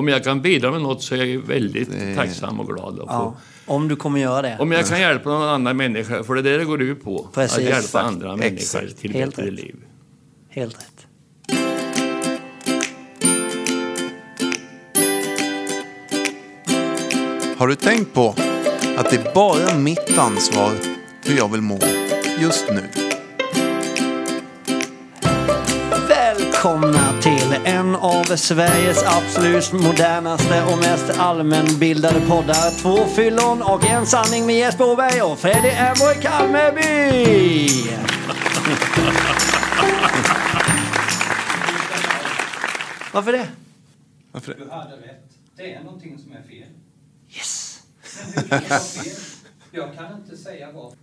om jag kan bidra med något så är jag väldigt det... tacksam och glad. Att ja, om du kommer göra det. Om jag kan hjälpa någon annan människa, för det är det det går ut på. Precis. Att hjälpa Exakt. andra människor Exakt. till Helt bättre rätt. liv. Helt rätt. Har du tänkt på att det är bara mitt ansvar hur jag vill må just nu? Välkomna till en av Sveriges absolut modernaste och mest allmänbildade poddar. Två fyllon och en sanning med Jesper Åberg och Freddy Emborg Kalmeby. Varför det? Varför det? Du hade rätt. Det är någonting som är fel. Yes! Men hur kan det vara fel? Jag kan inte säga vad.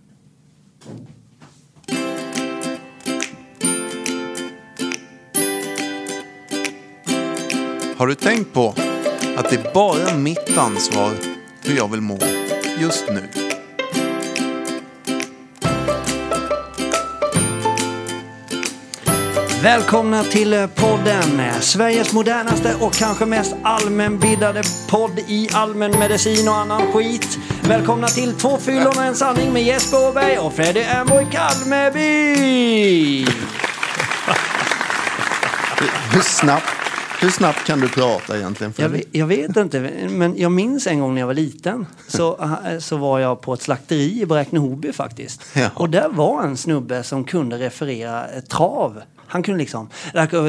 Har du tänkt på att det är bara mitt ansvar hur jag vill må just nu? Välkomna till podden, Sveriges modernaste och kanske mest allmänbildade podd i allmänmedicin och annan skit. Välkomna till Två fyllon och en sanning med Jesper Åberg och Freddy Emborg Kalmeby. Hur snabbt, hur snabbt kan du prata egentligen? Jag jag vet, inte, men jag minns en gång när jag var liten så, så var jag på ett slakteri i Bräkne-Hoby faktiskt. Ja. Och där var en snubbe som kunde referera trav. Han kunde liksom...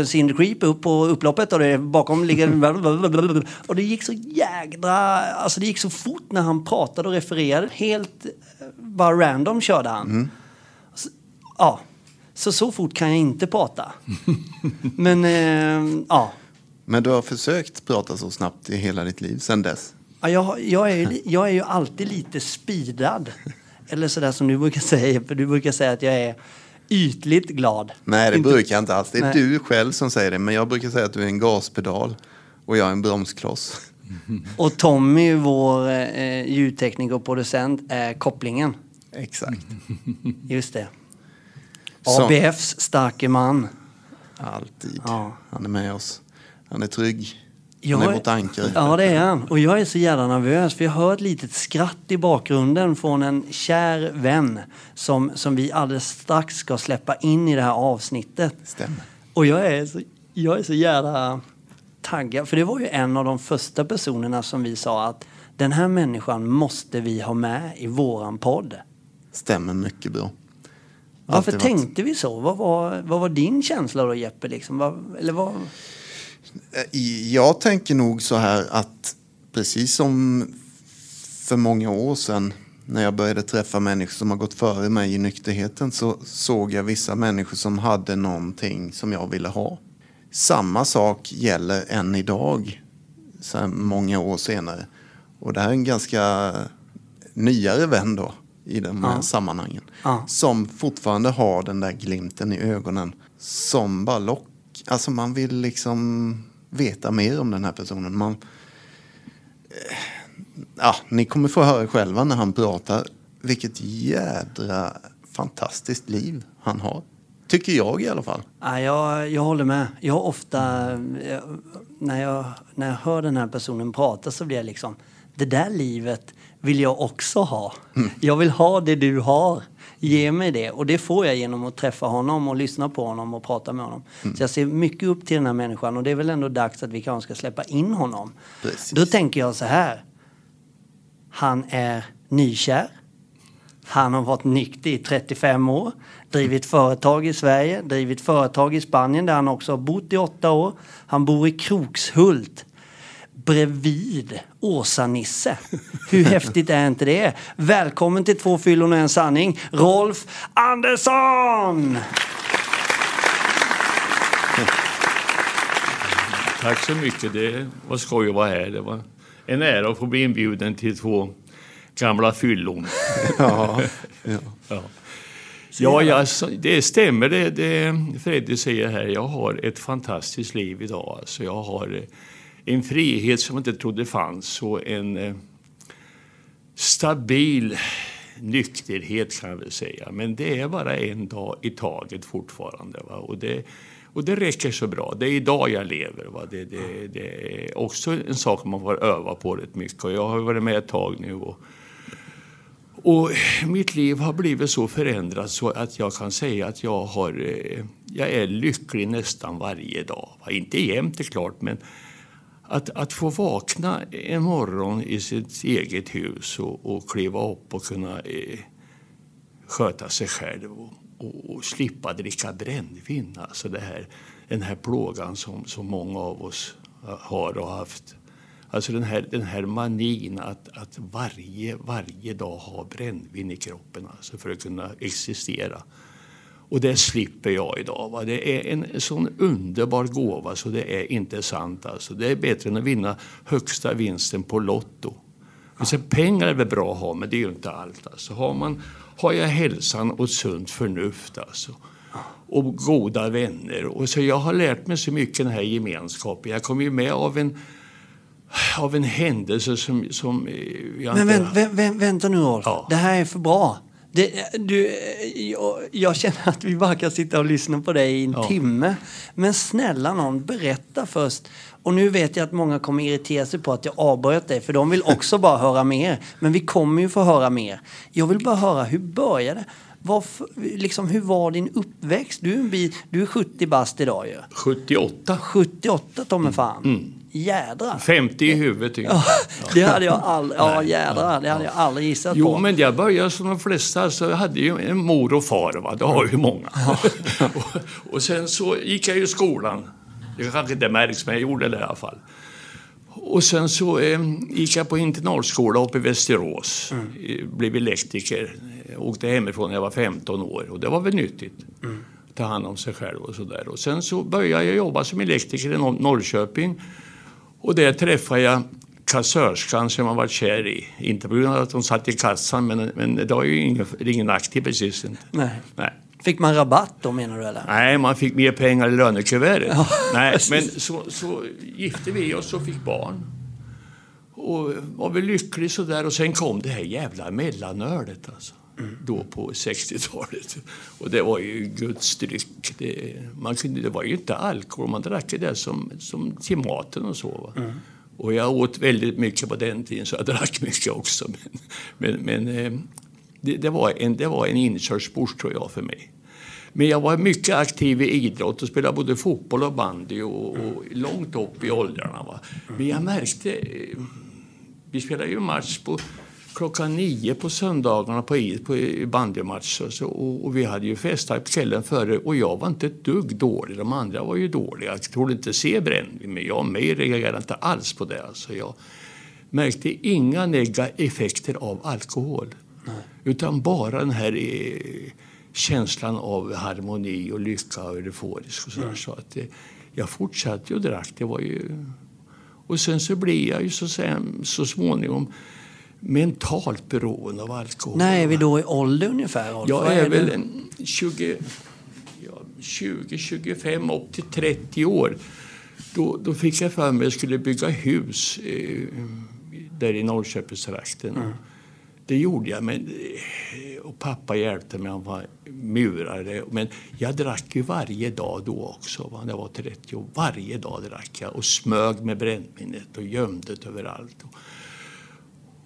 Cindy Creep upp på upploppet och det bakom ligger... Och det gick så jädra... Alltså det gick så fort när han pratade och refererade. Helt bara random körde han. Mm. Så, ja. Så så fort kan jag inte prata. Men eh, ja. Men du har försökt prata så snabbt i hela ditt liv sedan dess? Ja, jag, jag, är, jag är ju alltid lite speedad. Eller sådär som du brukar säga. För du brukar säga att jag är ytligt glad. Nej, det inte... brukar jag inte alls. Det är Nej. du själv som säger det. Men jag brukar säga att du är en gaspedal och jag är en bromskloss. Och Tommy, vår eh, ljudtekniker och producent, är kopplingen. Exakt. Just det. ABFs starke man. Alltid. Ja. Han är med oss. Han är trygg. Han är vårt anker. Ja, det är han. Och jag är så jävla nervös för jag hör ett litet skratt i bakgrunden från en kär vän som, som vi alldeles strax ska släppa in i det här avsnittet. Stämmer. Och jag är så, jag är så jävla taggad. För det var ju en av de första personerna som vi sa att den här människan måste vi ha med i våran podd. Stämmer mycket bra. Varför Alltid tänkte varit... vi så? Vad var, vad var din känsla då Jeppe? Liksom? Vad, eller vad... Eh, jag tänker nog så här att precis som för många år sedan när jag började träffa människor som har gått före mig i nykterheten så såg jag vissa människor som hade någonting som jag ville ha. Samma sak gäller än idag, så många år senare. Och det här är en ganska nyare vän då i de här ja. sammanhangen. Ja. Som fortfarande har den där glimten i ögonen som bara lockar Alltså man vill liksom veta mer om den här personen. Man, eh, ja, ni kommer få höra själva när han pratar vilket jädra fantastiskt liv han har. Tycker jag i alla fall. Ja, jag, jag håller med. Jag har ofta, jag, när, jag, när jag hör den här personen prata så blir jag liksom, det där livet vill jag också ha. Mm. Jag vill ha det du har. Ge mig det. Och det får jag genom att träffa honom och lyssna på honom och prata med honom. Mm. Så jag ser mycket upp till den här människan och det är väl ändå dags att vi kanske ska släppa in honom. Precis. Då tänker jag så här. Han är nykär. Han har varit nykter i 35 år, drivit företag i Sverige, drivit företag i Spanien där han också har bott i åtta år. Han bor i Krokshult bredvid Åsa-Nisse. Hur häftigt är inte det? Välkommen till Två fyllon och en sanning, Rolf Andersson! Tack så mycket. Det var skoj att vara här. Det var en ära att få bli inbjuden till två gamla fyllon. ja, ja. ja. Ja, jag, det stämmer det, det Freddy säger här. Jag har ett fantastiskt liv idag. Alltså jag har en frihet som jag inte trodde fanns och en eh, stabil nykterhet kan jag väl säga. Men det är bara en dag i taget fortfarande. Va? Och det Och det räcker så bra. Det är idag jag lever. Va? Det, det, det är också en sak man får öva på rätt mycket. Och jag har varit med ett tag nu. Och, och mitt liv har blivit så förändrat så att jag kan säga att jag, har, eh, jag är lycklig nästan varje dag. Inte jämt det är klart, men att, att få vakna en morgon i sitt eget hus och, och kliva upp och kunna eh, sköta sig själv och, och, och, slippa dricka brännvin. Alltså det här, den här plågan som, som många av oss eh, har och haft. Alltså den här, den här manin att, att varje, varje dag ha brännvin i kroppen alltså för att kunna existera. Och det slipper jag idag. Va? Det är en sån underbar gåva så det är inte sant. Alltså. Det är bättre än att vinna högsta vinsten på Lotto. Alltså, pengar är väl bra att ha, men det är ju inte allt. Alltså. Har, man, har jag hälsan och sunt förnuft alltså, och goda vänner. Och så jag har lärt mig så mycket den här gemenskapen. Jag kom ju med av en av en händelse som... som jag Men vänt, vänt, vänta nu Rolf, ja. det här är för bra. Det, du, jag, jag, känner att vi bara kan sitta och lyssna på dig i en ja. timme. Men snälla någon, berätta först. Och nu vet jag att många kommer irritera sig på att jag avbröt dig, för de vill också bara höra mer. Men vi kommer ju få höra mer. Jag vill bara höra, hur började varför, liksom, hur var din uppväxt? Du du är 70 bast idag ju. 78. 78, Tommy fan. Mm. Jädrar. 50 i huvudet. Ja, det hade jag aldrig, ja jädrar, det hade jag aldrig gissat jo, på. Jo, men jag började som de flesta, så jag hade ju en mor och far, va? det har ju många. Ja. och, och, sen så gick jag i skolan. Det kanske inte märks, men jag gjorde det i alla fall. Och sen så eh, gick jag på internatskola uppe i Västerås. Mm. Blev elektriker. Åkte hemifrån när jag var 15 år och det var väl nyttigt. Mm. Ta hand om sig själv och sådär. Och sen så började jag jobba som elektriker i Norrköping. Och där träffade jag kassörskan som jag varit kär i. Inte på grund av att hon satt i kassan, men, men det var ju ingen, ingen aktiv precis inte. Nej. Nej. Fick man rabatt då menar du eller? Nej, man fick mer pengar i lönekuvertet. Ja, Nej, men så, så gifte vi oss och fick barn. Och var väl lycklig sådär. Och sen kom det här jävla mellanölet alltså. Mm. Då på 60-talet. Och det var ju Guds dryck. Det, man kunde, det var ju inte alkohol, man drack det som, som till maten och så. Mm. Och jag åt väldigt mycket på den tiden så jag drack mycket också. Men, men, men eh, det, det, var en, det var en inkörsport tror jag för mig. Men jag var mycket aktiv i idrott och spelade både fotboll och bandy och, och långt upp i åldrarna. Va? Men jag märkte... Eh, vi spelade ju match på klockan nio på söndagarna på, på bandymatch. Och, så, och, och, vi hade ju festat kvällen före och jag var inte ett dugg dålig. De andra var ju dåliga. Jag trodde inte se brännvin, men jag mig reagerade inte alls på det. Alltså jag märkte inga negativa effekter av alkohol. Nej. Utan bara den här eh, känslan av harmoni och lycka och euforisk. Och så, mm. så att, eh, jag fortsatte och drack. Det var ju... Och sen så blev jag ju så, så småningom mentalt beroende av alkohol. När är vi då i ålder ungefär? Rolf? Jag är, är väl en 20, ja, 20, 25, upp till 30 år. Då, då fick jag för mig att jag skulle bygga hus eh, där i Norrköpingstrakten. Mm. Det gjorde jag. Men, eh, och pappa hjälpte mig, han var murare. Men jag drack ju varje dag då också. Va? Det var 30 år. Varje dag drack jag och smög med brännvinet och gömde det överallt. Och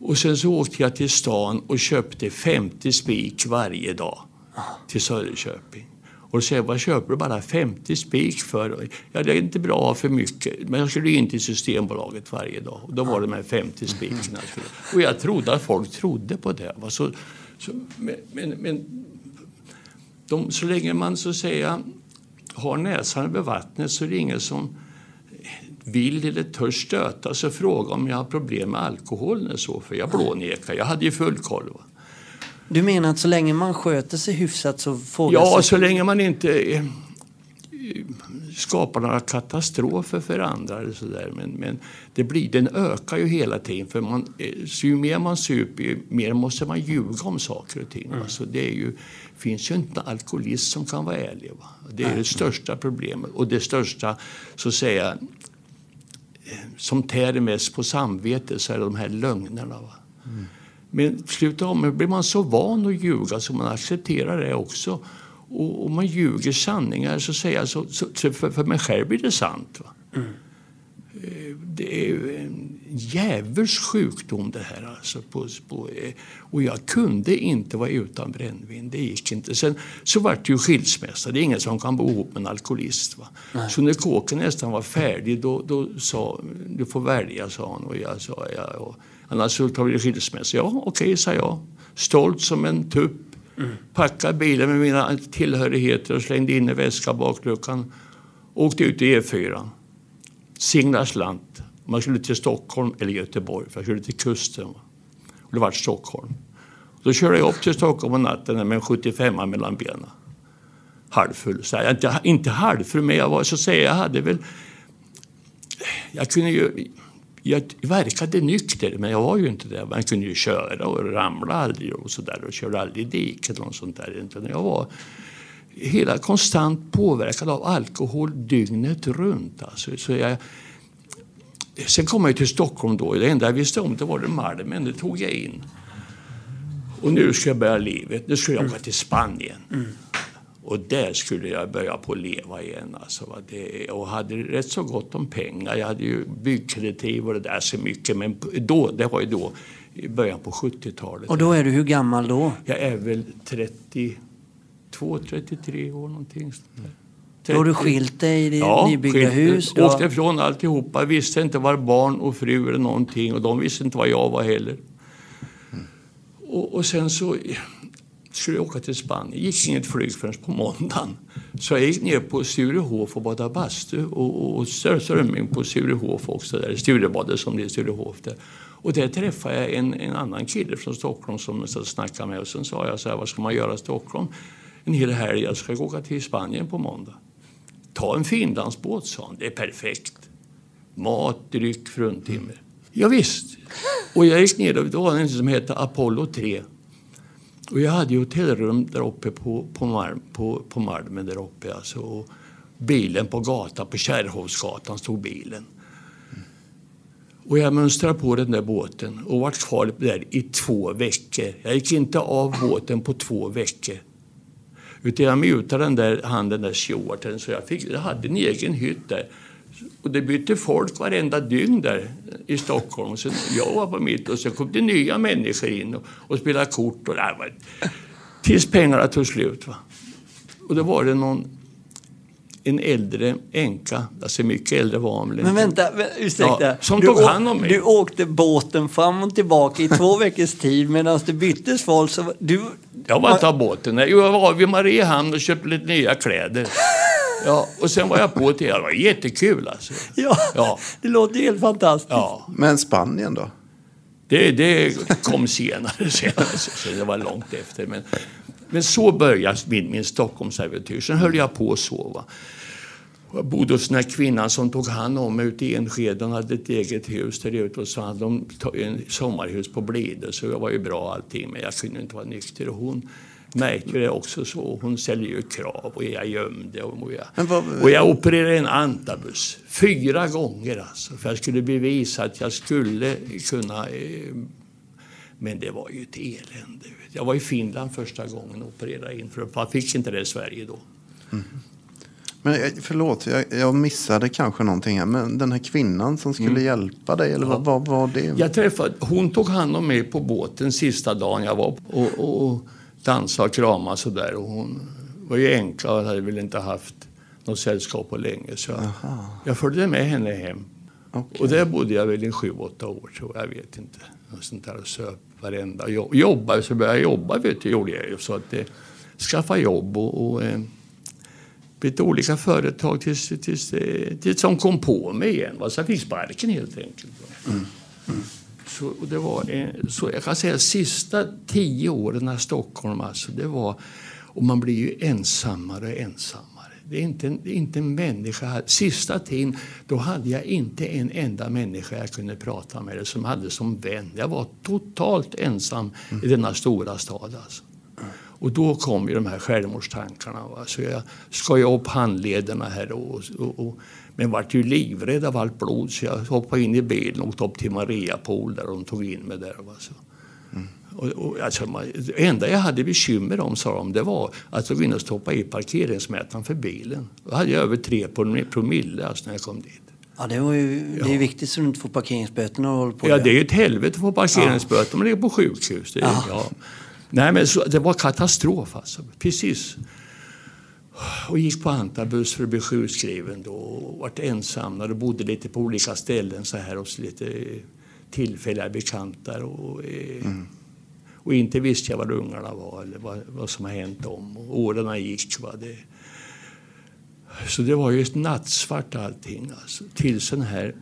och sen så åkte jag till stan och köpte 50 spik varje dag till Söderköping. Och då jag, vad köper du bara 50 spik för? Ja, det är inte bra för mycket. Men jag skulle in till Systembolaget varje dag. Och då var det de här 50 spikarna. Och jag trodde att folk trodde på det. Så, så, men, men de, så länge man så att säga har näsan över vattnet så är det ingen som vill eller törs stöta sig och fråga om jag har problem med alkoholen. Så, för jag blånekar. Jag hade ju full koll. Va? Du menar att så länge man sköter sig hyfsat så får Ja, sig... så länge man inte eh, skapar några katastrofer för andra. Eller så där. Men, men det blir, den ökar ju hela tiden. För man, eh, så ju mer man super, ju mer måste man ljuga om saker och ting. Mm. Alltså det är ju, finns ju inte alkoholist som kan vara ärlig. Va? Det är Nej. det största problemet. Och det största, så att säga, som tär mest på samvetet så är det de här lögnerna. Va? Mm. Men slutet om blir man så van att ljuga så man accepterar det också. Och om man ljuger sanningar så säger jag så, så, så för, för mig själv blir det sant. Va? Mm. Det är djävulsk sjukdom det här. Alltså på, på, och jag kunde inte vara utan brännvin. Det gick inte. Sen så vart det ju skilsmässa. Det är ingen som kan bo ihop med en alkoholist. Va? Så när kåken nästan var färdig då, då sa du får välja, sa han. Och jag sa ja. Och, annars så tar vi skilsmässa. Ja, okej, okay, sa jag. Stolt som en tupp. Mm. Packade bilen med mina tillhörigheter och slängde in i väskan bakluckan. Åkte ut i E4. Singla slant. Man skulle till Stockholm eller Göteborg, för jag skulle till kusten. Och det var Stockholm. Då körde jag upp till Stockholm på natten med en 75 mellan benen. Halvfull. Så jag, inte, inte halvfull, men jag var så att säga, jag hade väl... Jag kunde ju... Jag verkade nykter, men jag var ju inte det. Man kunde ju köra och ramla aldrig och sådär och körde aldrig i diket och sånt där. Jag var hela konstant påverkad av alkohol dygnet runt. Alltså. Så jag, sen kom jag till Stockholm då. Det enda jag visste om det var det Malmen. Det tog jag in. Och nu ska jag börja livet. Nu ska jag åka till Spanien. Mm. Och där skulle jag börja på leva igen. Alltså, det, och hade rätt så gott om pengar. Jag hade ju byggkreditiv och det där så mycket. Men då, det var ju då i början på 70-talet. Och då är du hur gammal då? Jag är väl 30 32, 33 år någonting. 30. Då har du skilt dig i ditt ja, nybyggda hus? Då... Åkte ifrån alltihopa. Visste inte var barn och fru eller någonting. Och de visste inte var jag var heller. Mm. Och, och, sen så skulle jag åka till Spanien. gick inget flyg förrän på måndagen. Så jag gick ner på Sturehof och badade bastu och, och, och strömming på Sturehof också. Där. Sturebadet som det är Sturehof där. Och där träffade jag en, en annan kille från Stockholm som snackade med och sen sa jag så här, vad ska man göra i Stockholm? en hel helg. Jag ska åka till Spanien på måndag. Ta en finlandsbåt, sa han. Det är perfekt. Mat, dryck, fruntimmer. Ja, visst. Och jag gick ner det var en som hette Apollo 3. Och jag hade ju hotellrum där uppe på, på, Malm, på, på Malmen där uppe. Alltså. Och bilen på gatan, på Kärrhovsgatan stod bilen. Och jag mönstrade på den där båten och var kvar där i två veckor. Jag gick inte av båten på två veckor. Utan jag mutade den där, han den där shorten, så jag, fick, jag hade en egen hytt där. Och det bytte folk varenda dygn där i Stockholm. Så jag var på mitt och så kom det nya människor in och, och spelade kort. Och där var, tills pengarna tog slut. Va? Och då var det någon en äldre änka, alltså mycket äldre var hon Men vänta, ursäkta. Ja, som du tog hand om mig. Du åkte båten fram och tillbaka i två veckors tid medan det byttes folk. Så du, jag var inte av båten. Jag var vid Mariehamn och köpte lite nya kläder. Ja, och sen var jag på till det. var jättekul alltså. Ja, ja. det låter helt fantastiskt. Ja. Men Spanien då? Det, det kom senare, senare så det var långt efter. Men, men så började min, min Stockholmsäventyr. Sen höll jag på att sova. Jag bodde hos den här kvinnan som tog hand om mig ute i Enskede. Hon hade ett eget hus där ute och så hade de ett sommarhus på Blidö. Så jag var ju bra allting men jag kunde inte vara nykter. Och hon märkte det också så. Hon ställde ju krav och jag gömde. Och jag, vad... och jag opererade en antabus fyra gånger alltså. För jag skulle bevisa att jag skulle kunna eh, men det var ju ett elände. Jag var i Finland första gången och opererade in för jag fick inte det i Sverige då. Mm. Men eh, förlåt, jag, jag, missade kanske någonting här. Men den här kvinnan som skulle mm. hjälpa dig, eller ja. vad var det? Jag träffade, hon tog hand om mig på båten sista dagen jag var och, och, och dansade och kramade sådär. Och hon var ju enkla och hade väl inte haft något sällskap på länge. Så jag, jag följde med henne hem. Okay. Och där bodde jag väl i sju, åtta år tror jag. vet inte. Och sånt där och söp varenda jobb. Jobba, så började jag jobba vet du, gjorde jag ju. Så att det, skaffa jobb och, och eh, lite olika företag tills, tills, eh, tills de kom på mig igen. Så jag fick sparken helt enkelt. Mm. Mm. Så, det var, eh, så jag kan säga sista tio åren i Stockholm, alltså, det var, och man blir ju ensammare och ensammare. Det är inte, en, inte en människa. Sista tiden då hade jag inte en enda människa jag kunde prata med eller som hade som vän. Jag var totalt ensam mm. i denna stora stad. Alltså. Och då kom ju de här självmordstankarna. Va? Så jag skojade upp handlederna här och, och, och men vart ju livrädd av allt blod så jag hoppade in i bilen och åkte upp till Mariapol där de tog in mig där. Va? Så. Och, och, alltså, det enda jag hade bekymmer om, sa de, det var att in och stoppa i parkeringsmätaren för bilen. Då hade jag över tre promille alltså, när jag kom dit. Ja, det, var ju, det är viktigt så du inte får parkeringsböterna och håller på Ja, det är ju ett helvete att få parkeringsböter om man ligger på sjukhus. Det, ja. ja. Nej, men så, det var katastrof alltså. Precis. Och gick på antabuss för att bli sjukskriven då. Och vart ensam och bodde lite på olika ställen så här hos lite tillfälliga bekanta. Och, eh, mm och inte visste jag var ungarna var eller vad, vad som har hänt dem. Och åren gick. Va? Det, så det var ju ett nattsvart allting. Alltså. Tills den här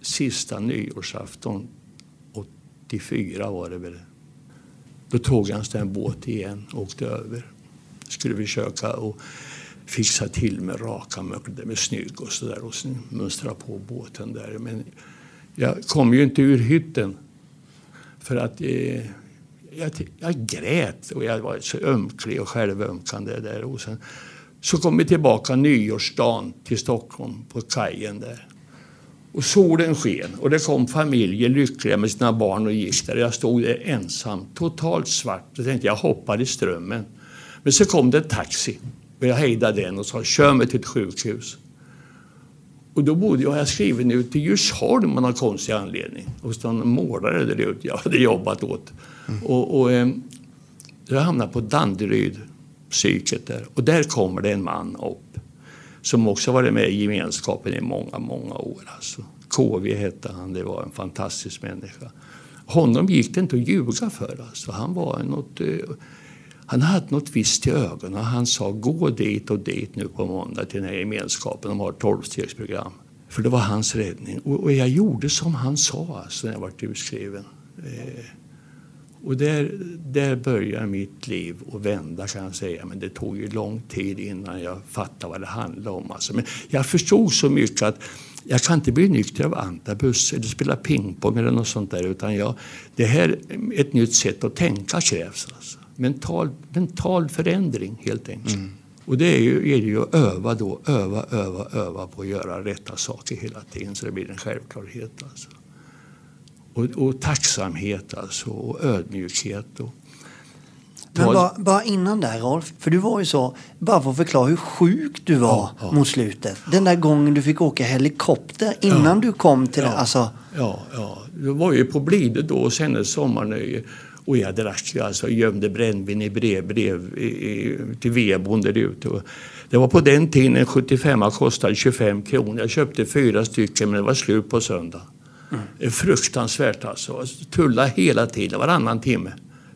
sista nyårsafton, 84 var det väl. Då tog jag en båt igen och åkte över. Skulle försöka och fixa till med raka mögder med snygg och sådär och mönstra på båten där. Men jag kom ju inte ur hytten för att eh, jag, jag grät och jag var så ömklig och självömkande där. Och sen, så kom vi tillbaka nyårsdagen till Stockholm på kajen där. Och solen sken och det kom familjer lyckliga med sina barn och gick där. Jag stod där ensam, totalt svart. Jag tänkte jag hoppar i strömmen. Men så kom det en taxi och jag hejdade den och sa kör mig till ett sjukhus. Och då bodde jag, jag skriven ut till Djursholm av någon konstig anledning. Hos någon målare där ute jag hade jobbat åt. Mm. Och, och, eh, jag hamnade på Danderyd psyket där. Och där kommer det en man upp som också varit med i gemenskapen i många, många år. Alltså. KV hette han, det var en fantastisk människa. Honom gick det inte att ljuga för. Alltså. Han, var något, eh, han hade något visst i ögonen. Han sa gå dit och dit nu på måndag till den här gemenskapen. De har ett tolvstegsprogram. För det var hans räddning. Och, och, jag gjorde som han sa alltså, när jag var utskriven. Eh, och där, där börjar mitt liv att vända kan jag säga. Men det tog ju lång tid innan jag fattade vad det handlade om. Alltså. Men jag förstod så mycket att jag kan inte bli nykter av antabus eller spela pingpong eller något sånt där. Utan jag, det här är ett nytt sätt att tänka krävs. Alltså. Mental, mental förändring helt enkelt. Mm. Och det är ju, är ju att öva då, öva, öva, öva på att göra rätta saker hela tiden så det blir en självklarhet. Alltså och, och tacksamhet alltså, och ödmjukhet. Och, men bara, bara, innan där Rolf, för du var ju så, bara för att förklara hur sjuk du var ja, ja. mot slutet. Den där gången du fick åka helikopter innan ja, du kom till det. Alltså. Ja, ja, jag var ju på Blide då och sen ett sommarnöje. Och jag drack ju alltså, gömde brännvin i brev, brev i, till vedboden där ute. Det var på den tiden 75 kostade 25 kronor. Jag köpte fyra stycken men det var slut på söndag. Mm. Fruktansvärt alltså. Tulla hela tiden, varannan timme.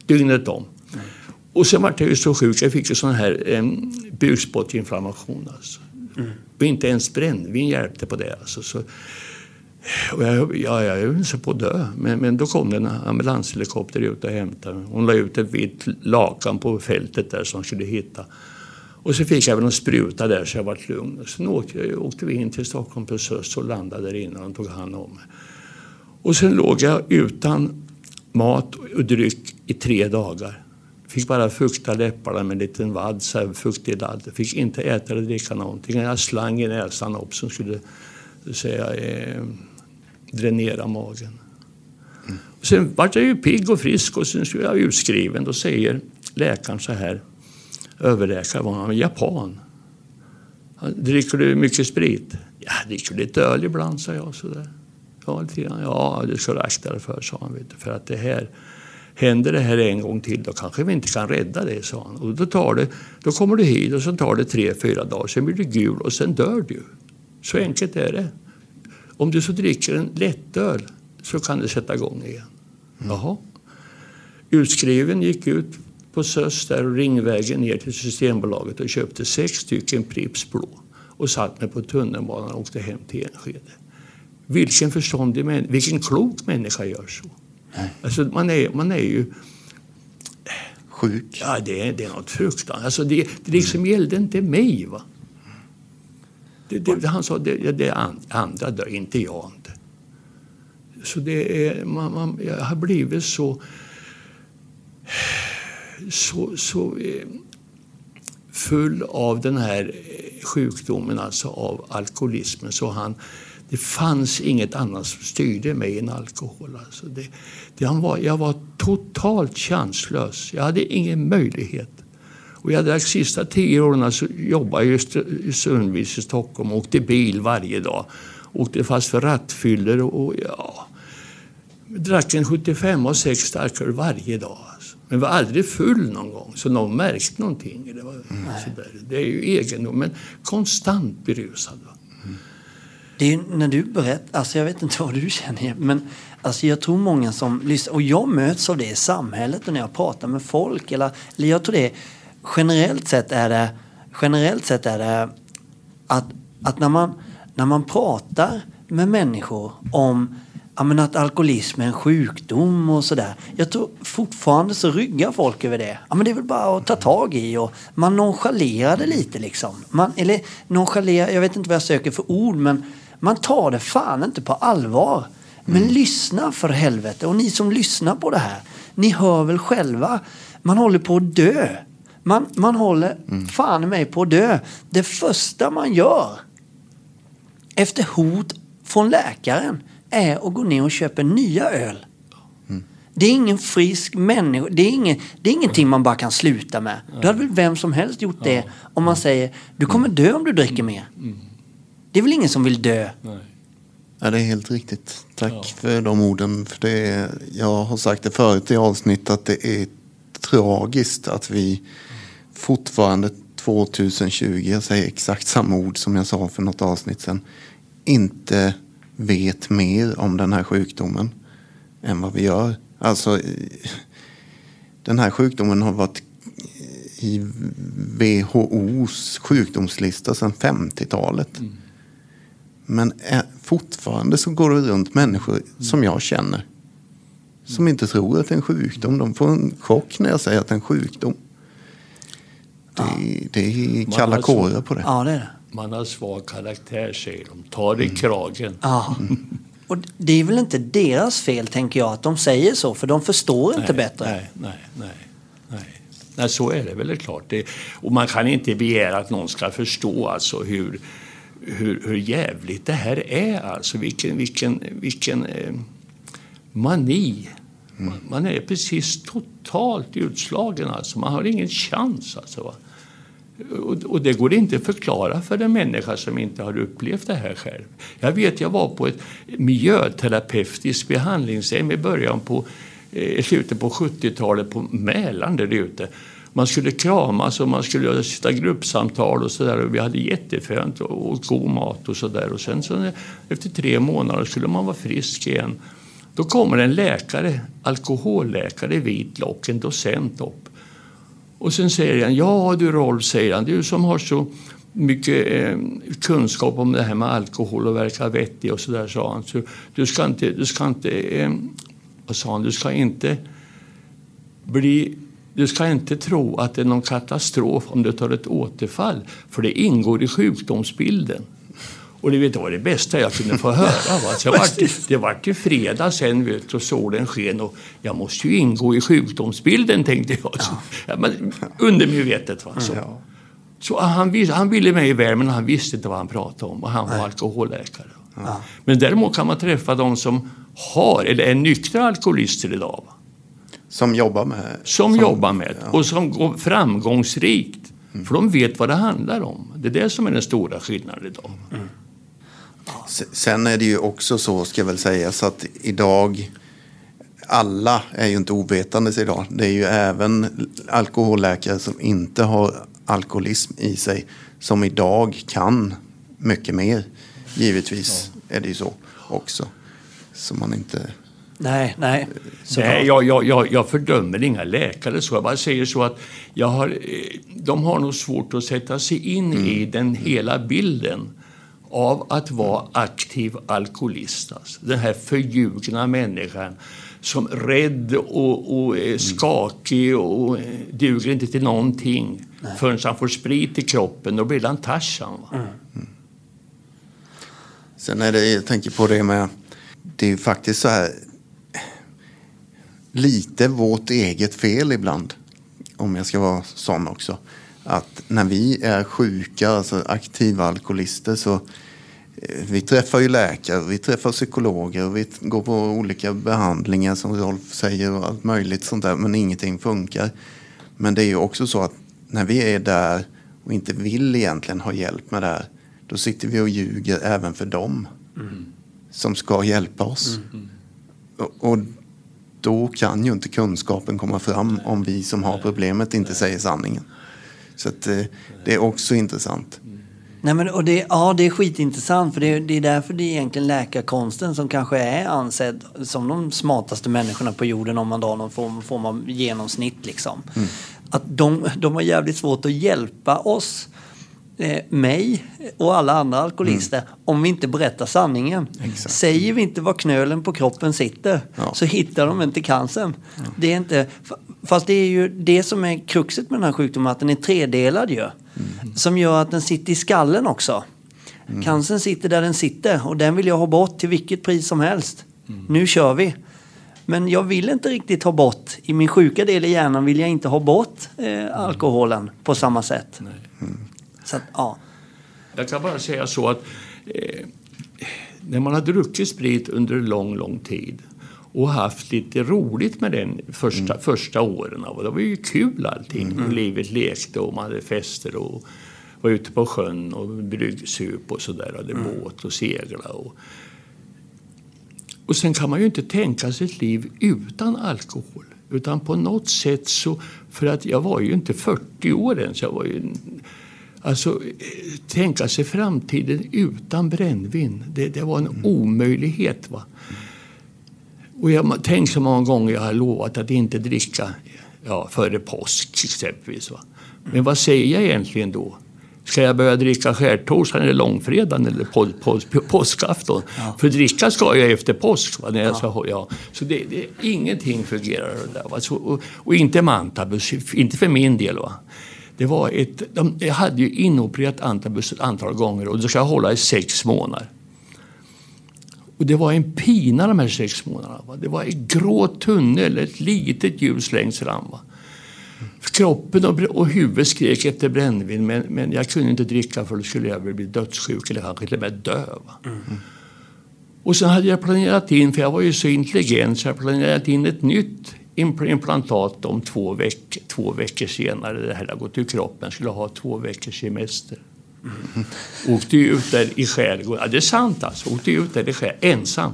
Dygnet om. Mm. Och sen var jag ju så sjuk, jag fick ju sån här eh, bukspottinflammation. Alltså. Mm. Och inte ens brännvin hjälpte på det. Alltså. Så, och jag, ja, jag höll på att dö. Men, men då kom det en ambulanshelikopter ut och hämtade mig. Hon la ut ett vitt lakan på fältet där som skulle hitta. Och så fick jag väl en spruta där så jag var lugn. Sen åkte, åkte vi in till Stockholm på SÖS och landade där inne och de tog hand om mig. Och sen låg jag utan mat och dryck i tre dagar. Fick bara fukta läpparna med en liten vadd, så här fuktig ladd. Fick inte äta eller dricka någonting. Jag slang i näsan upp som skulle säga, eh, dränera magen. Mm. Och sen vart jag ju pigg och frisk och sen skulle jag utskriven. Då säger läkaren så här, överläkaren var en japan. Dricker du mycket sprit? Ja, dricker lite öl ibland, sa jag. Sådär. Ja, lite grann. Ja, det ska du akta dig för, sa han. För att det här, händer det här en gång till, då kanske vi inte kan rädda det, sa han. Och då, tar det, då kommer du hit och så tar det tre, fyra dagar, sen blir du gul och sen dör du. Så enkelt är det. Om du så dricker en lättöl så kan det sätta igång igen. Mm. Jaha. Utskriven gick ut på SÖS där och Ringvägen ner till Systembolaget och köpte sex stycken Pripps blå och satt mig på tunnelbanan och åkte hem till Enskede. Vilken förståndig människa, vilken klok människa gör så? Alltså man är, man är ju... Sjuk? Ja, det är, det är något fruktansvärt. Alltså det, det liksom gällde inte mig. Va? Det, det, han sa det, det andra dör, inte jag. Inte. Så det är, man, man, jag har blivit så... så, så eh, full av den här sjukdomen, alltså av alkoholismen, så han det fanns inget annat som styrde mig än alkohol. Alltså det, det, han var, jag var totalt chanslös. Jag hade ingen möjlighet. Och jag, de sista tio åren så jobbade jag i Sundvis i Stockholm och åkte bil varje dag. Åkte fast för rattfyllor och, och ja, drack en 75 och 6 starköl varje dag. Alltså. Men var aldrig full någon gång, så någon märkte någonting. Det, var, mm. sådär. det är ju egendom, men konstant berusad. Mm. Det är när du berättar, alltså jag vet inte vad du känner, men alltså jag tror många som lyssnar, och jag möts av det i samhället och när jag pratar med folk, eller, eller jag tror det generellt sett är det, generellt sett är det att, att när, man, när man pratar med människor om ja, men att alkoholism är en sjukdom och sådär. Jag tror fortfarande så ryggar folk över det. Ja, men det är väl bara att ta tag i och man nonchalerar det lite liksom. Man, eller nonchalerar, jag vet inte vad jag söker för ord men man tar det fan inte på allvar. Men mm. lyssna för helvete. Och ni som lyssnar på det här, ni hör väl själva. Man håller på att dö. Man, man håller mm. fan mig på att dö. Det första man gör efter hot från läkaren är att gå ner och köpa nya öl. Mm. Det är ingen frisk människa. Det är, ingen, det är ingenting man bara kan sluta med. Då hade väl vem som helst gjort det om man säger du kommer dö om du dricker mer. Mm. Det är väl ingen som vill dö? Nej. Ja, det är helt riktigt. Tack ja. för de orden. För det är, jag har sagt det förut i avsnitt att det är tragiskt att vi fortfarande 2020, jag säger exakt samma ord som jag sa för något avsnitt sedan, inte vet mer om den här sjukdomen än vad vi gör. Alltså, den här sjukdomen har varit i WHOs sjukdomslista sedan 50-talet. Mm. Men fortfarande så går det runt människor mm. som jag känner som inte tror att det är en sjukdom. De får en chock när jag säger att det är en sjukdom. Det, ja. det är kalla kårar på det. Ja, det är det. Man har svag karaktär, säger de. Ta det i mm. kragen. Ja. Och det är väl inte deras fel, tänker jag, att de säger så, för de förstår nej, inte bättre. Nej, nej, nej. nej. nej så är det väl klart. Det, och man kan inte begära att någon ska förstå alltså hur, hur, hur jävligt det här är. Alltså vilken, vilken, vilken eh, mani. Mm. Man är precis totalt utslagen. Alltså. Man har ingen chans. Alltså. Och det går inte att förklara för en människa som inte har upplevt det här själv. Jag vet, jag var på ett miljöterapeutiskt behandlingshem i början på, eh, slutet på 70-talet på Mälaren där ute. Man skulle kramas och man skulle sitta gruppsamtal och sådär. Vi hade jättefönt och god mat och sådär. Och sen så efter tre månader skulle man vara frisk igen. Då kommer en läkare, alkoholläkare i vit lock, en docent upp och sen säger han, ja du Rolf, säger han, du som har så mycket eh, kunskap om det här med alkohol och verkar vettig och sådär, sa han. Så du ska inte, du ska inte, eh, vad sa han, du ska inte bli du ska inte tro att det är någon katastrof om du tar ett återfall, för det ingår i sjukdomsbilden. Och vet, det var det bästa jag kunde få höra. Va? Så var, det var till fredag sen vet, och solen sken och jag måste ju ingå i sjukdomsbilden tänkte jag. Så, ja, men, undermedvetet. Va? Så. Ja. Så han, han ville mig väl men han visste inte vad han pratade om och han var Nej. alkoholläkare. Ja. Men däremot kan man träffa de som har eller är nyktra alkoholister idag. Va? Som jobbar med? Som, som jobbar med ja. och som går framgångsrikt. Mm. För de vet vad det handlar om. Det är det som är den stora skillnaden idag. Mm. Sen är det ju också så, ska jag väl säga, så att idag alla är ju inte ovetandes idag. Det är ju även alkoholläkare som inte har alkoholism i sig som idag kan mycket mer. Givetvis ja. är det ju så också. Så man inte... Nej, nej. Så nej jag, jag, jag, jag fördömer inga läkare. Så jag bara säger så att jag har, eh, de har nog svårt att sätta sig in mm. i den hela bilden av att vara aktiv alkoholist. Alltså. Den här förljugna människan som rädd och, och är skakig och duger inte till någonting Nej. förrän han får sprit i kroppen. Då blir han Tarzan. Mm. Mm. Sen är det, jag tänker på det med, det är ju faktiskt så här lite vårt eget fel ibland. Om jag ska vara sån också att när vi är sjuka, alltså aktiva alkoholister, så eh, vi träffar ju läkare, vi träffar psykologer, vi går på olika behandlingar som Rolf säger och allt möjligt sånt där, men ingenting funkar. Men det är ju också så att när vi är där och inte vill egentligen ha hjälp med det här, då sitter vi och ljuger även för dem mm. som ska hjälpa oss. Mm. Och, och, då kan ju inte kunskapen komma fram om vi som har problemet inte säger sanningen. Så att, eh, det är också intressant. Nej, men, och det, ja, det är skitintressant för det, det är därför det är egentligen läkarkonsten som kanske är ansedd som de smartaste människorna på jorden om man drar någon form, form av genomsnitt. Liksom. Mm. Att de, de har jävligt svårt att hjälpa oss eh, mig och alla andra alkoholister mm. om vi inte berättar sanningen. Exakt. Säger vi inte var knölen på kroppen sitter ja. så hittar de inte cancern. Ja. Det är inte, fast det är ju det som är kruxet med den här sjukdomen, att den är tredelad ju. Mm. Som gör att den sitter i skallen också. Mm. Cancern sitter där den sitter och den vill jag ha bort till vilket pris som helst. Mm. Nu kör vi. Men jag vill inte riktigt ha bort, i min sjuka del i hjärnan vill jag inte ha bort eh, alkoholen på samma sätt. Mm. Så att, ja. Jag kan bara säga så att eh, när man har druckit sprit under lång, lång tid och haft lite roligt med den första, mm. första åren. Och det var ju kul allting. Mm. Och livet lekte och man hade fester och var ute på sjön och bryggsup och sådär. Hade mm. båt och segla. Och, och sen kan man ju inte tänka sig ett liv utan alkohol. Utan på något sätt så, för att jag var ju inte 40 år än, så jag var ju Alltså, tänka sig framtiden utan brännvin, det, det var en mm. omöjlighet. Va? Och jag tänkte så många gånger jag har lovat att inte dricka ja, före påsk exempelvis. Va? Men vad säger jag egentligen då? Ska jag börja dricka skärtorsdagen eller långfredagen eller på, på, på, påskafton? Ja. För dricka ska jag efter påsk. Va? När jag ska, ja. Så det, det, ingenting fungerar där. Va? Så, och, och, inte med antabus, inte för min del. Va? Det var ett, de, jag hade ju inopererat antabus ett antal gånger och det ska jag hålla i sex månader. Och det var en pina de här sex månaderna. Va? Det var en grå tunnel, ett litet ljus längst fram. Va? Kroppen och, och huvudet skrek efter brännvin men, men jag kunde inte dricka för då skulle jag bli dödssjuk eller kanske till och med dö. Mm. Och sen hade jag planerat in, för jag var ju så intelligent, så jag planerat in ett nytt implantat om två, veck, två veckor senare. Det här hade gått ur kroppen, jag skulle ha två veckors semester. Åkte ut där i skärgården. Ja, det är sant alltså. Åkte ut där i skärgården ensam.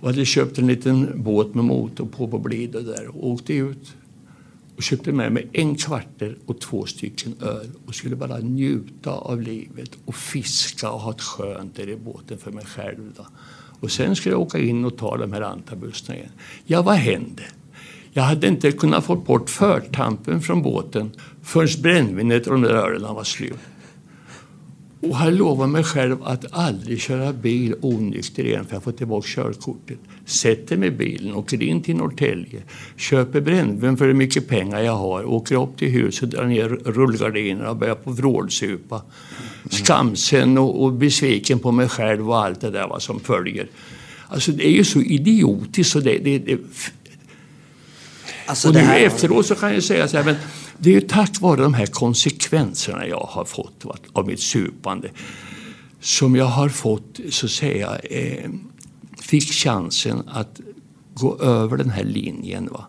Och hade köpt en liten båt med motor på på Blidö där. Och åkte ut och köpte med mig en kvarter och två stycken öl och skulle bara njuta av livet och fiska och ha ett skönt där i båten för mig själv. Då. Och sen skulle jag åka in och ta de här antabussarna igen. Ja, vad hände? Jag hade inte kunnat få bort förtampen från båten förrän brännvinet och de där ölen var slut. Och har lovat mig själv att aldrig köra bil onykter igen för jag får tillbaka körkortet. Sätter mig i bilen, åker in till Norrtälje, köper brännvin för hur mycket pengar jag har, åker upp till huset, drar ner rullgardinerna och börjar på vrålsupa. Skamsen och, och besviken på mig själv och allt det där vad som följer. Alltså det är ju så idiotiskt så det, det, det Alltså och nu här... efteråt så kan jag säga så här, men det är ju tack vare de här konsekvenserna jag har fått av mitt supande som jag har fått, så att säga, eh, fick chansen att gå över den här linjen. Va?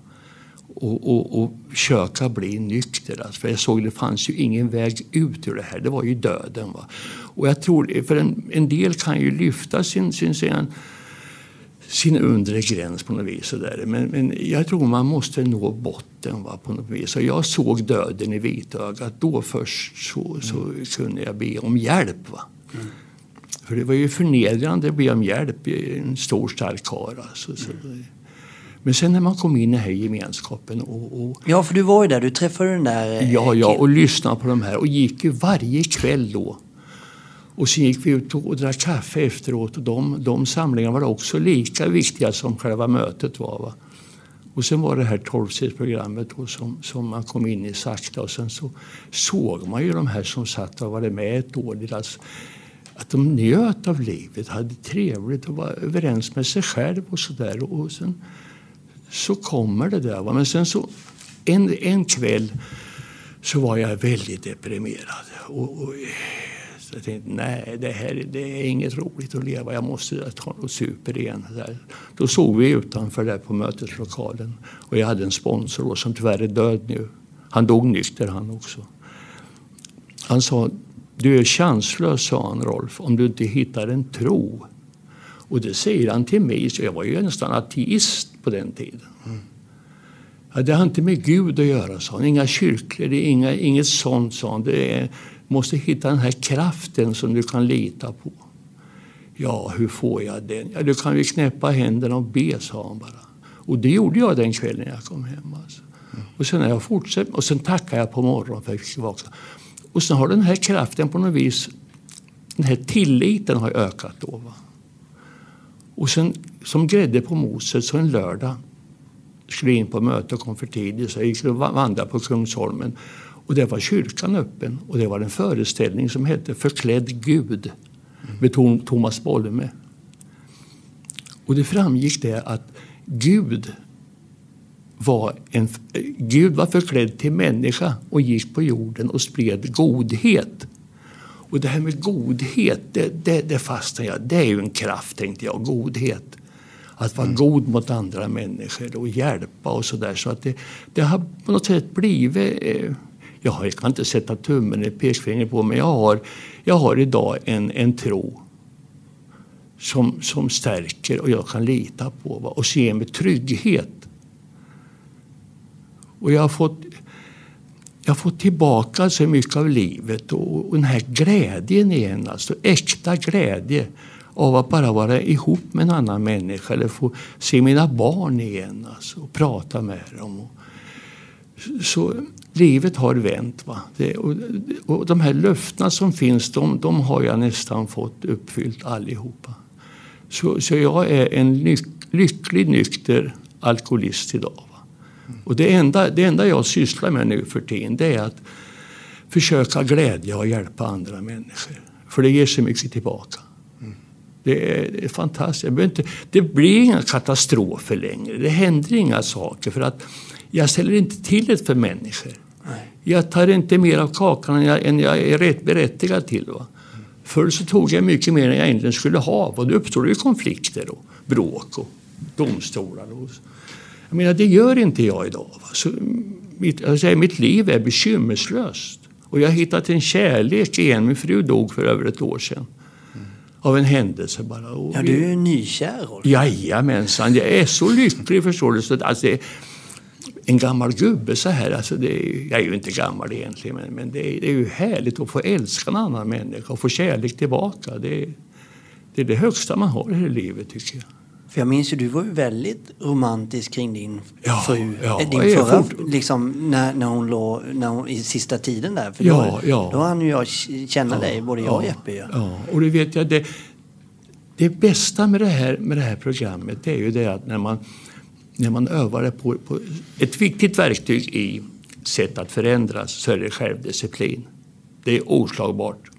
Och, och, och försöka bli nykter. Alltså, för jag såg att det fanns ju ingen väg ut ur det här. Det var ju döden. Va? Och jag tror, för en, en del kan ju lyfta sin, sin, sin sin undre gräns på något vis. där. Men, men jag tror man måste nå botten va, på något vis. Och jag såg döden i vitögat. Då först så, så mm. kunde jag be om hjälp. Va? Mm. För det var ju förnedrande att be om hjälp i en stor stark karl. Alltså, så, mm. Men sen när man kom in i den här gemenskapen och, och, Ja, för du var ju där. Du träffade den där... Eh, ja, ja, och lyssnade på de här. Och gick ju varje kväll då och sen gick vi ut och drack kaffe efteråt och de, de samlingarna var också lika viktiga som själva mötet var. Va? Och sen var det här tolvstegsprogrammet som, som man kom in i sakta och sen så såg man ju de här som satt och varit med ett år. Deras, alltså att de njöt av livet, hade trevligt och var överens med sig själv och sådär. Och sen så kommer det där. Va? Men sen så en, en kväll så var jag väldigt deprimerad. Och, och så jag tänkte, nej, det här det är inget roligt att leva. Jag måste ta och super igen. Där. Då såg vi utanför där på möteslokalen. Och jag hade en sponsor som tyvärr är död nu. Han dog nykter han också. Han sa, du är chanslös, sa han Rolf, om du inte hittar en tro. Och det säger han till mig, så jag var ju nästan ateist på den tiden. Mm. Ja, det har inte med Gud att göra, sa han. Inga kyrkor, det är inga, inget sånt, sa han. Det är, måste hitta den här kraften som du kan lita på. Ja, hur får jag den? Ja, du kan ju knäppa händerna och be, sa han bara. Och det gjorde jag den kvällen jag kom hem. Alltså. Mm. Och sen har jag fortsatt, och sen tackade jag på morgonen för att jag fick vakna. Och sen har den här kraften på något vis, den här tilliten har ökat då. Va? Och sen som grädde på moset så en lördag skulle in på möte och kom för tidigt så jag gick och vandrade på Kungsholmen. Och där var kyrkan öppen och det var en föreställning som hette Förklädd Gud med Thomas Bolme. Och det framgick det att Gud var, en, Gud var förklädd till människa och gick på jorden och spred godhet. Och det här med godhet, det, det, det fastnade jag Det är ju en kraft, tänkte jag. Godhet. Att vara mm. god mot andra människor och hjälpa och sådär. Så att det, det har på något sätt blivit... Eh, jag kan inte sätta tummen eller pekfingret på men jag har, jag har idag en, en tro som, som stärker och jag kan lita på va? och ger mig trygghet. Och jag har fått, jag har fått tillbaka så mycket av livet och, och den här glädjen igen, alltså äkta glädje av att bara vara ihop med en annan människa eller få se mina barn igen alltså, och prata med dem. Och, så livet har vänt. Va? Det, och, och de här löftena som finns, de, de har jag nästan fått uppfyllt allihopa. Så, så jag är en lyck, lycklig nykter alkoholist idag. Och det enda, det enda jag sysslar med nu för tiden det är att försöka glädja och hjälpa andra människor. För det ger så mycket tillbaka. Det är, det är fantastiskt. Inte, det blir inga katastrofer längre. Det händer inga saker. För att jag ställer inte till det för människor. Jag tar inte mer av kakan än jag, än jag är rätt berättigad till. Va? Mm. Förr så tog jag mycket mer än jag egentligen skulle ha. Och då uppstår det konflikter och bråk och domstolar. Och, jag menar, det gör inte jag idag. Så mitt, jag säger, mitt liv är bekymmerslöst. Och jag har hittat en kärlek igen. Min fru dog för över ett år sedan. Av en händelse bara. Och ja, du är ju nykär. Jajamensan. Jag är så lycklig förstår du. Så alltså, en gammal gubbe så här. Alltså är, jag är ju inte gammal egentligen. Men, men det, är, det är ju härligt att få älska en annan människa och få kärlek tillbaka. Det, det är det högsta man har i livet tycker jag. För jag minns ju, du var ju väldigt romantisk kring din ja, fru. Ja, din förra, fort... liksom, när, när hon låg när hon, i sista tiden där. För ja, då, ja. då hann ju jag känna dig, både jag och Jeppe. Ja. ja, och det vet jag. Det, det bästa med det, här, med det här programmet det är ju det att när man, när man övar det på, på ett viktigt verktyg i sätt att förändras så är det självdisciplin. Det är oslagbart.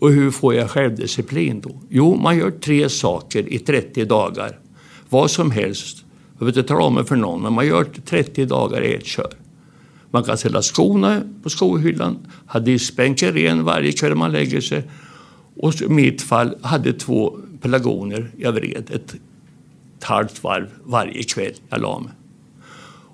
Och hur får jag självdisciplin då? Jo, man gör tre saker i 30 dagar. Vad som helst. Jag behöver inte tala om det för någon, men man gör 30 dagar i ett kör. Man kan ställa skorna på skohyllan, ha diskbänken ren varje kväll man lägger sig. Och i mitt fall hade två pelargoner jag vred ett, ett halvt varv varje kväll jag la mig.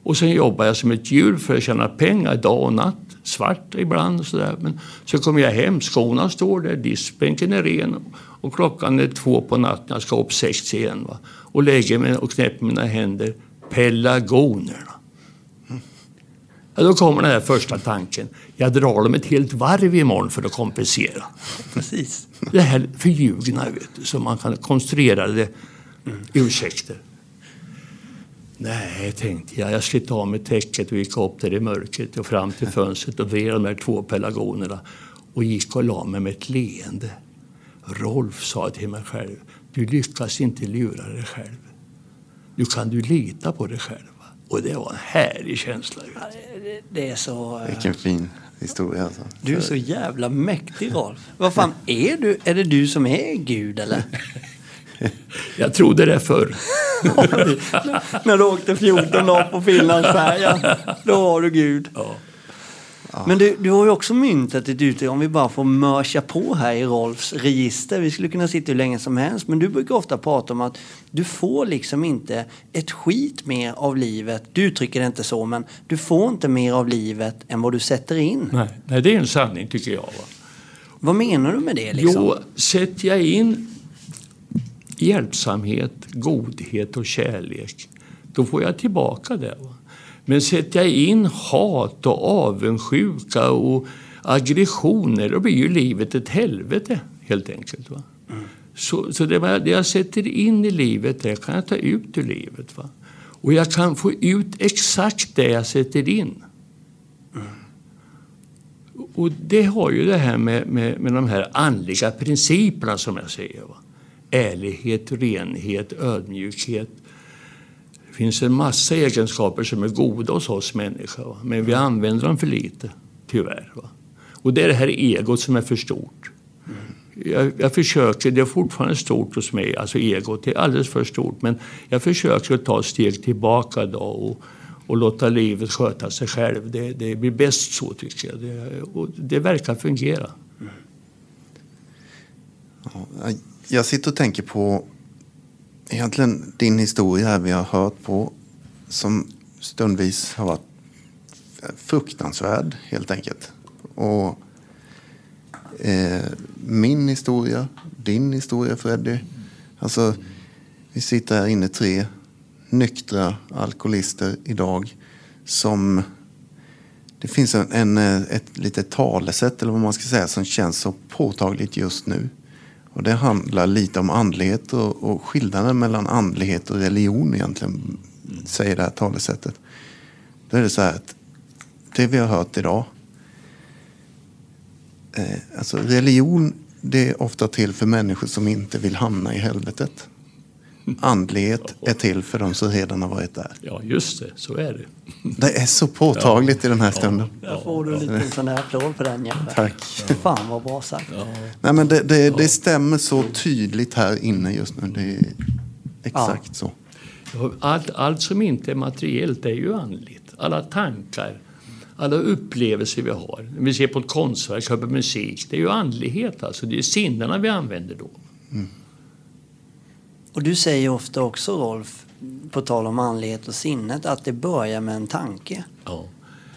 Och sen jobbar jag som ett djur för att tjäna pengar dag och natt svart ibland. Och så där. Men så kommer jag hem, skorna står där, diskbänken är ren och klockan är två på natten, jag ska upp sex igen. Va? Och lägger mig och knäpper mina händer. Pelargonerna. Ja, då kommer den här första tanken. Jag drar dem ett helt varv imorgon för att kompensera. Precis. Det här förljugna, vet du, som man kan konstruera det. Mm. Ursäkter. Nej, tänkte jag. Jag slet av mig täcket och gick upp där i mörkret och fram till fönstret och vred de här två pelargonerna och gick och la mig med ett leende. Rolf sa till mig själv, du lyckas inte lura dig själv. Nu kan du lita på dig själv. Och det var en härlig känsla. Ja, det är så... Uh... Vilken fin historia. Alltså. Du är så jävla mäktig, Rolf. Vad fan är du? Är det du som är Gud, eller? Jag trodde det förr. När du åkte 14 år på Finlandsfärjan, då var du Gud. Ja. Men du, du har ju också myntat ett uttryck, om vi bara får mörsa på här i Rolfs register. Vi skulle kunna sitta hur länge som helst, men du brukar ofta prata om att du får liksom inte ett skit mer av livet. Du uttrycker det inte så, men du får inte mer av livet än vad du sätter in. Nej, nej det är en sanning tycker jag. Va? Vad menar du med det? Liksom? Jo, sätter jag in hjälpsamhet, godhet och kärlek, då får jag tillbaka det. Va? Men sätter jag in hat och avundsjuka och aggressioner, då blir ju livet ett helvete helt enkelt. Va? Mm. Så, så det, det jag sätter in i livet, det kan jag ta ut ur livet. Va? Och jag kan få ut exakt det jag sätter in. Mm. Och det har ju det här med, med, med de här andliga principerna som jag säger. Va? Ärlighet, renhet, ödmjukhet, det finns en massa egenskaper som är goda hos oss människor, men vi använder dem för lite, tyvärr. Va? Och det är det här egot som är för stort. Jag, jag, försöker, det är fortfarande stort hos mig, alltså egot är alldeles för stort, men jag försöker att ta ett steg tillbaka då och, och låta livet sköta sig själv. Det, det blir bäst så tycker jag. Det, och det verkar fungera jag sitter och tänker på egentligen din historia här vi har hört på som stundvis har varit fruktansvärd helt enkelt. Och eh, min historia, din historia Freddy. Alltså, vi sitter här inne tre nyktra alkoholister idag som det finns en, en, ett litet talesätt eller vad man ska säga som känns så påtagligt just nu. Och det handlar lite om andlighet och, och skillnaden mellan andlighet och religion egentligen, säger det här talesättet. Då är det så här att det vi har hört idag, eh, alltså religion det är ofta till för människor som inte vill hamna i helvetet. Andlighet är till för de som redan har varit där. Ja, just det. Så är det. Det är så påtagligt ja. i den här stunden. Ja. Där får du en liten sån här applåd för den Jeppe. Tack. Fan vad bra sagt. Ja. Nej, men det, det, det, stämmer så tydligt här inne just nu. Det är exakt så. Allt, allt som inte är materiellt är ju andligt. Alla tankar, alla upplevelser vi har. När vi ser på ett konstverk, hör på musik. Det är ju andlighet alltså. Det är sinnena vi använder då. Och du säger ofta också, Rolf, på tal om andlighet och sinnet, att det börjar med en tanke. Ja.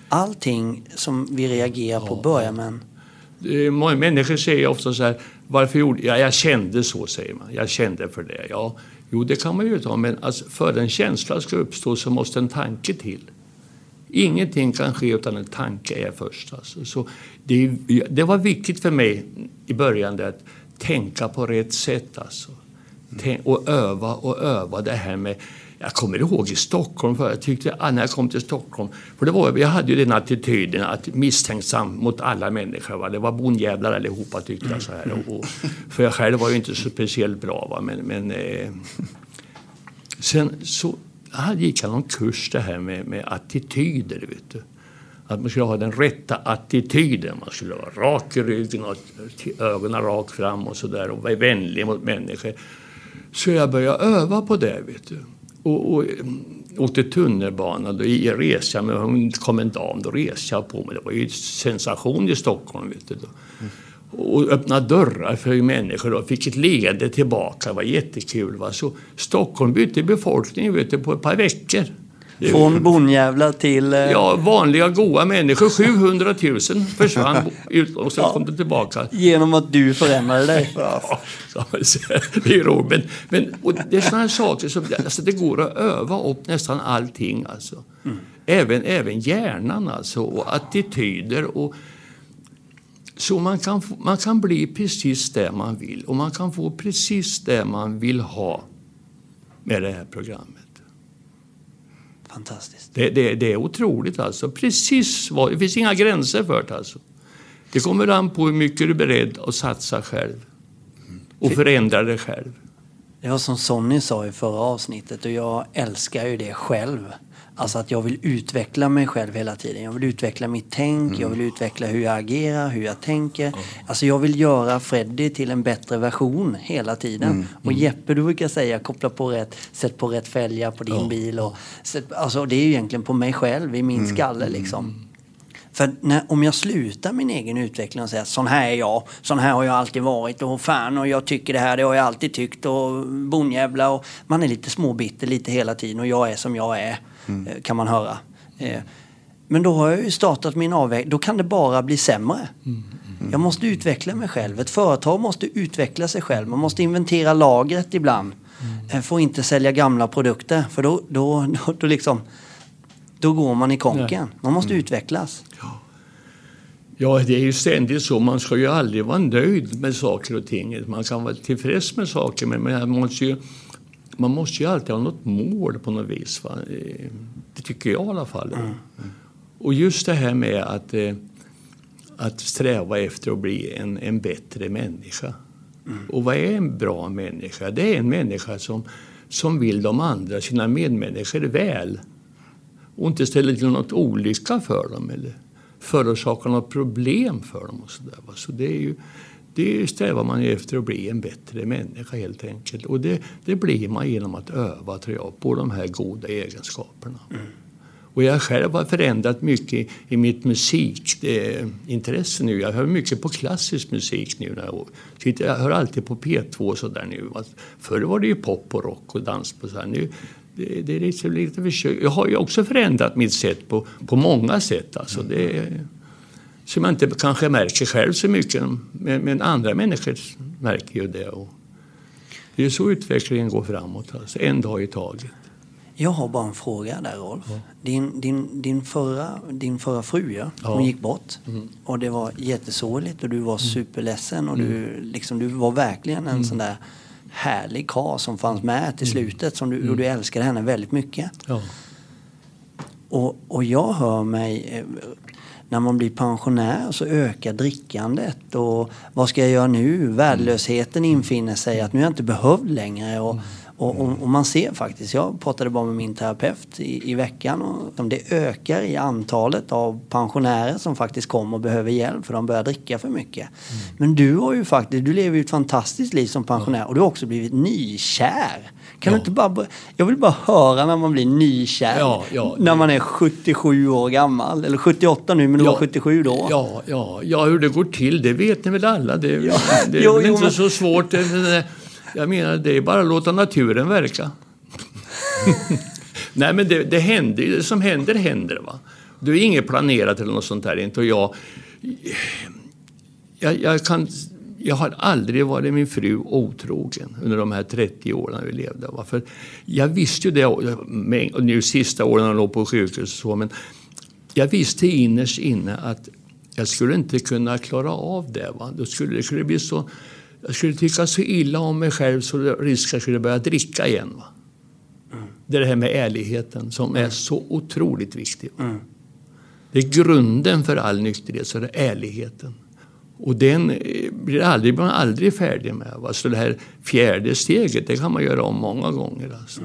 Allting som vi reagerar på börjar med en... Många människor säger ofta så här, varför gjorde jag? Jag kände så, säger man. Jag kände för det. Ja, jo, det kan man ju ta, men alltså, för en känsla ska uppstå så måste en tanke till. Ingenting kan ske utan en tanke är först. Alltså. Så det, det var viktigt för mig i början att tänka på rätt sätt. Alltså och öva och öva det här med jag kommer ihåg i Stockholm, för jag tyckte när jag kom till Stockholm, för det var, jag hade ju den attityden att misstänksam mot alla människor. Va? Det var bonjävlar allihopa tyckte jag. Så här. Och, och, för jag själv var ju inte så speciellt bra. Va? Men, men eh, sen så gick jag någon kurs det här med, med attityder. Vet du. Att man skulle ha den rätta attityden. Man skulle vara rak i ryggen och ögonen rakt fram och sådär och vara vänlig mot människor. Så jag började öva på det. Vet du. Och, och eh, åkte tunnelbana, då reste jag med, kom en dam, då reste jag på mig. Det var ju sensation i Stockholm. Vet du, då. Och öppnade dörrar för människor och fick ett leende tillbaka. Det var jättekul. Va? Så Stockholm bytte befolkning vet du, på ett par veckor. Från bonjävlar till... Eh... Ja, vanliga goa människor. 700 000 försvann och sen ja. kom de tillbaka. Genom att du förändrade dig. Ja, det är roligt. Men, det är sådana saker som alltså, det går att öva upp nästan allting. Alltså. Mm. Även, även hjärnan alltså, och attityder. Och, så man kan, man kan bli precis det man vill och man kan få precis det man vill ha med det här programmet. Fantastiskt. Det, det, det, är otroligt alltså. Precis vad, det finns inga gränser för det alltså. Det kommer an på hur mycket du är beredd att satsa själv. Och förändra dig själv. Det var som Sonny sa i förra avsnittet och jag älskar ju det själv. Alltså att jag vill utveckla mig själv hela tiden. Jag vill utveckla mitt tänk, mm. jag vill utveckla hur jag agerar, hur jag tänker. Mm. Alltså jag vill göra Freddy till en bättre version hela tiden. Mm. Och mm. Jeppe, du brukar säga koppla på rätt, sätt på rätt fälgar på din bil. Och, alltså det är ju egentligen på mig själv, i min mm. skalle liksom. För när, om jag slutar min egen utveckling och säger sån här är jag, sån här har jag alltid varit och fan och jag tycker det här, det har jag alltid tyckt och bonjävla och man är lite småbitter lite hela tiden och jag är som jag är, mm. kan man höra. Eh, men då har jag ju startat min avvägning, då kan det bara bli sämre. Mm. Mm. Jag måste utveckla mig själv. Ett företag måste utveckla sig själv. Man måste inventera lagret ibland. Mm. Får inte sälja gamla produkter för då, då, då, då, liksom, då går man i konken. Man måste mm. utvecklas. Ja. ja, det är ju ständigt så. Man ska ju aldrig vara nöjd med saker och ting. Man kan vara tillfreds med saker men man måste ju, man måste ju alltid ha något mål på något vis. Va? Det tycker jag i alla fall. Mm. Och just det här med att, eh, att sträva efter att bli en, en bättre människa. Mm. Och vad är en bra människa? Det är en människa som, som vill de andra, sina medmänniskor, väl. Och inte ställer till något olycka för dem eller förorsakar något problem för dem. Och så där. så det är ju, det strävar man efter att bli en bättre människa helt enkelt. Och det, det blir man genom att öva tror jag, på de här goda egenskaperna. Mm. Och jag själv har förändrat mycket i mitt musikintresse nu. Jag hör mycket på klassisk musik nu. Jag hör alltid på P2 sådär nu. Förr var det ju pop och rock och dans på så här. Nu, det, det är lite, lite försök. Jag har ju också förändrat mitt sätt på, på många sätt. Alltså det, som jag inte kanske märker själv så mycket. Men, men andra människor märker ju det. Och det är så utvecklingen går framåt. Alltså, en dag i taget. Jag har bara en fråga där Rolf. Ja. Din, din, din, förra, din förra fru, ja, ja. hon gick bort. Mm. Och det var jättesorgligt och du var mm. superledsen. Och mm. du, liksom, du var verkligen en mm. sån där härlig karl som fanns med till mm. slutet. Som du, Och du mm. älskade henne väldigt mycket. Ja. Och, och jag hör mig eh, när man blir pensionär så ökar drickandet och vad ska jag göra nu? Värdelösheten infinner sig att nu är jag inte behövd längre. Och, och, och, och, man ser faktiskt, jag pratade bara med min terapeut i, i veckan och det ökar i antalet av pensionärer som faktiskt kommer och behöver hjälp för de börjar dricka för mycket. Mm. Men du har ju faktiskt, du lever ju ett fantastiskt liv som pensionär och du har också blivit nykär. Kan ja. inte bara, jag vill bara höra när man blir nykär. Ja, ja, när man är 77 år gammal. Eller 78 nu, men du var 77 då. Ja, ja, ja, hur det går till det vet ni väl alla. Det, det är jo, inte men... så svårt. Jag menar, det är bara att låta naturen verka. Nej, men det, det händer Det som händer, händer. Va? Det är inget planerat eller något sånt där. Inte. Och jag, jag, jag, kan, jag har aldrig varit min fru otrogen under de här 30 åren vi levde. Va? För jag visste ju det, och nu sista åren när jag låg på sjukhus och så, men jag visste innerst inne att jag skulle inte kunna klara av det. Va? Då skulle, det skulle bli så jag skulle tycka så illa om mig själv så risken jag skulle börja dricka igen. Va? Mm. Det är det här med ärligheten som är så otroligt viktig. Mm. Det är grunden för all nykterhet, så det är ärligheten. Och den eh, blir, aldrig, man aldrig färdig med. Va? Så det här fjärde steget, det kan man göra om många gånger. Alltså.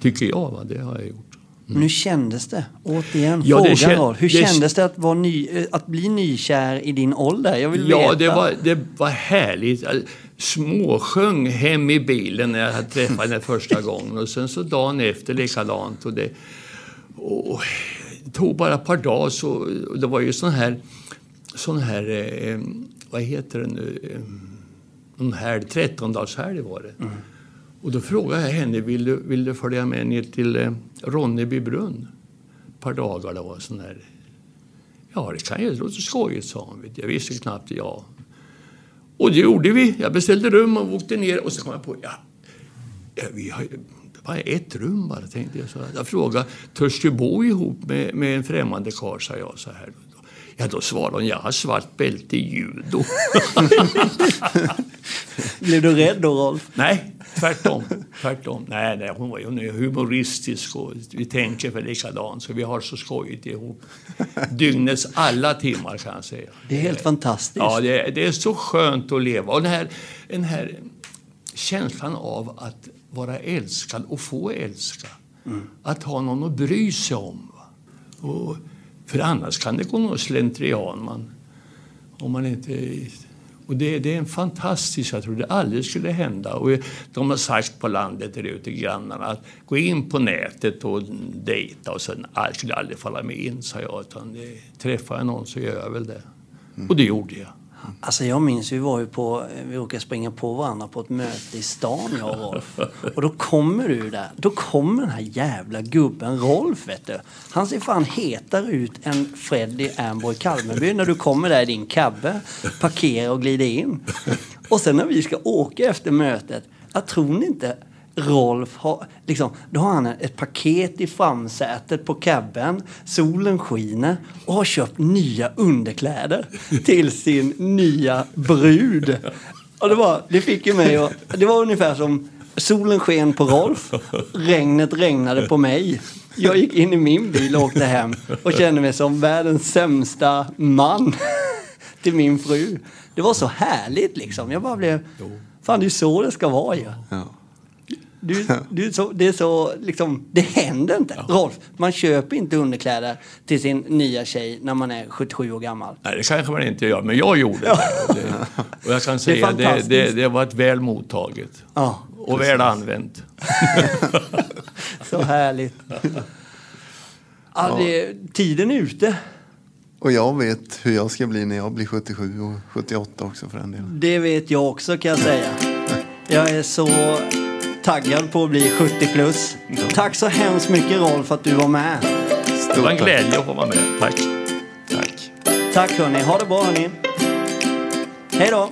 Tycker jag, va? det har jag gjort. Mm. Men hur kändes det? Återigen, ja, frågan känd, Hur det, kändes det att, vara ny, eh, att bli nykär i din ålder? Jag vill ja, veta. Det var, det var härligt. Jag småsjöng hem i bilen när jag träffat henne första gången. Och sen så dagen efter likadant. Och det, och det tog bara ett par dagar så... Det var ju sån här... Sån här eh, vad heter det nu? En helg, trettondagshelg var det. Mm. Och då frågade jag henne, vill du, vill du följa med ner till eh, Ronneby brunn? Ett par dagar. Det var sån här. Ja, det kan ju låta skojigt, sa hon. Jag visste knappt ja. Och det gjorde vi. Jag beställde rum och åkte ner och så kom jag på, ja, ja vi har det var ett rum bara, tänkte jag. Så jag frågade, törs du bo ihop med, med en främmande karl, sa jag så här. Ja, då svarade hon, jag har svart bälte i judo. Blev du rädd då, Rolf? Nej, tvärtom. tvärtom. Nej, nej, hon var ju humoristisk och vi tänker för likadant, så vi har så skojigt ihop. Dygnets alla timmar, kan jag säga. Det är helt fantastiskt. Ja, det är, det är så skönt att leva. Och den här, den här känslan av att vara älskad och få älska. Mm. Att ha någon att bry sig om. Och för annars kan det gå någon slentrian. Man, om man inte, Och det, det är en fantastisk, jag tror det aldrig skulle hända. Och de har sagt på landet där ute, grannarna, att gå in på nätet och dejta och sen, ah, jag skulle aldrig falla mig in, sa jag. Utan det, träffar jag någon så gör jag väl det. Mm. Och det gjorde jag. Alltså jag minns, vi var ju på, eh, vi råkade springa på varandra på ett möte i stan jag och Rolf. Och då kommer du där, då kommer den här jävla gubben Rolf vet du. Han ser fan hetare ut än Freddy Amboy Kalmarby när du kommer där i din cabbe, parkerar och glider in. Och sen när vi ska åka efter mötet, jag tror ni inte Rolf har, liksom, då har han ett paket i framsätet på cabben, solen skiner och har köpt nya underkläder till sin nya brud. Och det, var, det fick ju mig att, det var ungefär som solen sken på Rolf, regnet regnade på mig. Jag gick in i min bil och åkte hem och kände mig som världens sämsta man till min fru. Det var så härligt liksom. Jag bara blev, fan det är så det ska vara ju. Ja. Du, du, så, det är så, liksom, det händer inte. Ja. Rolf, man köper inte underkläder till sin nya tjej när man är 77 år gammal. Nej, det kanske man inte gör, men jag gjorde det. Och, det, och jag kan säga det, det, det, var ett väl mottaget. Ja, och väl använt. så härligt. Ja, det, tiden är ute. Och jag vet hur jag ska bli när jag blir 77 och 78 också för den delen. Det vet jag också kan jag säga. Jag är så taggad på att bli 70 plus. Tack så hemskt mycket Rolf för att du var med. det var en glädje att få vara med. Tack. Tack. Tack hörni. Ha det bra hörni. Hej då.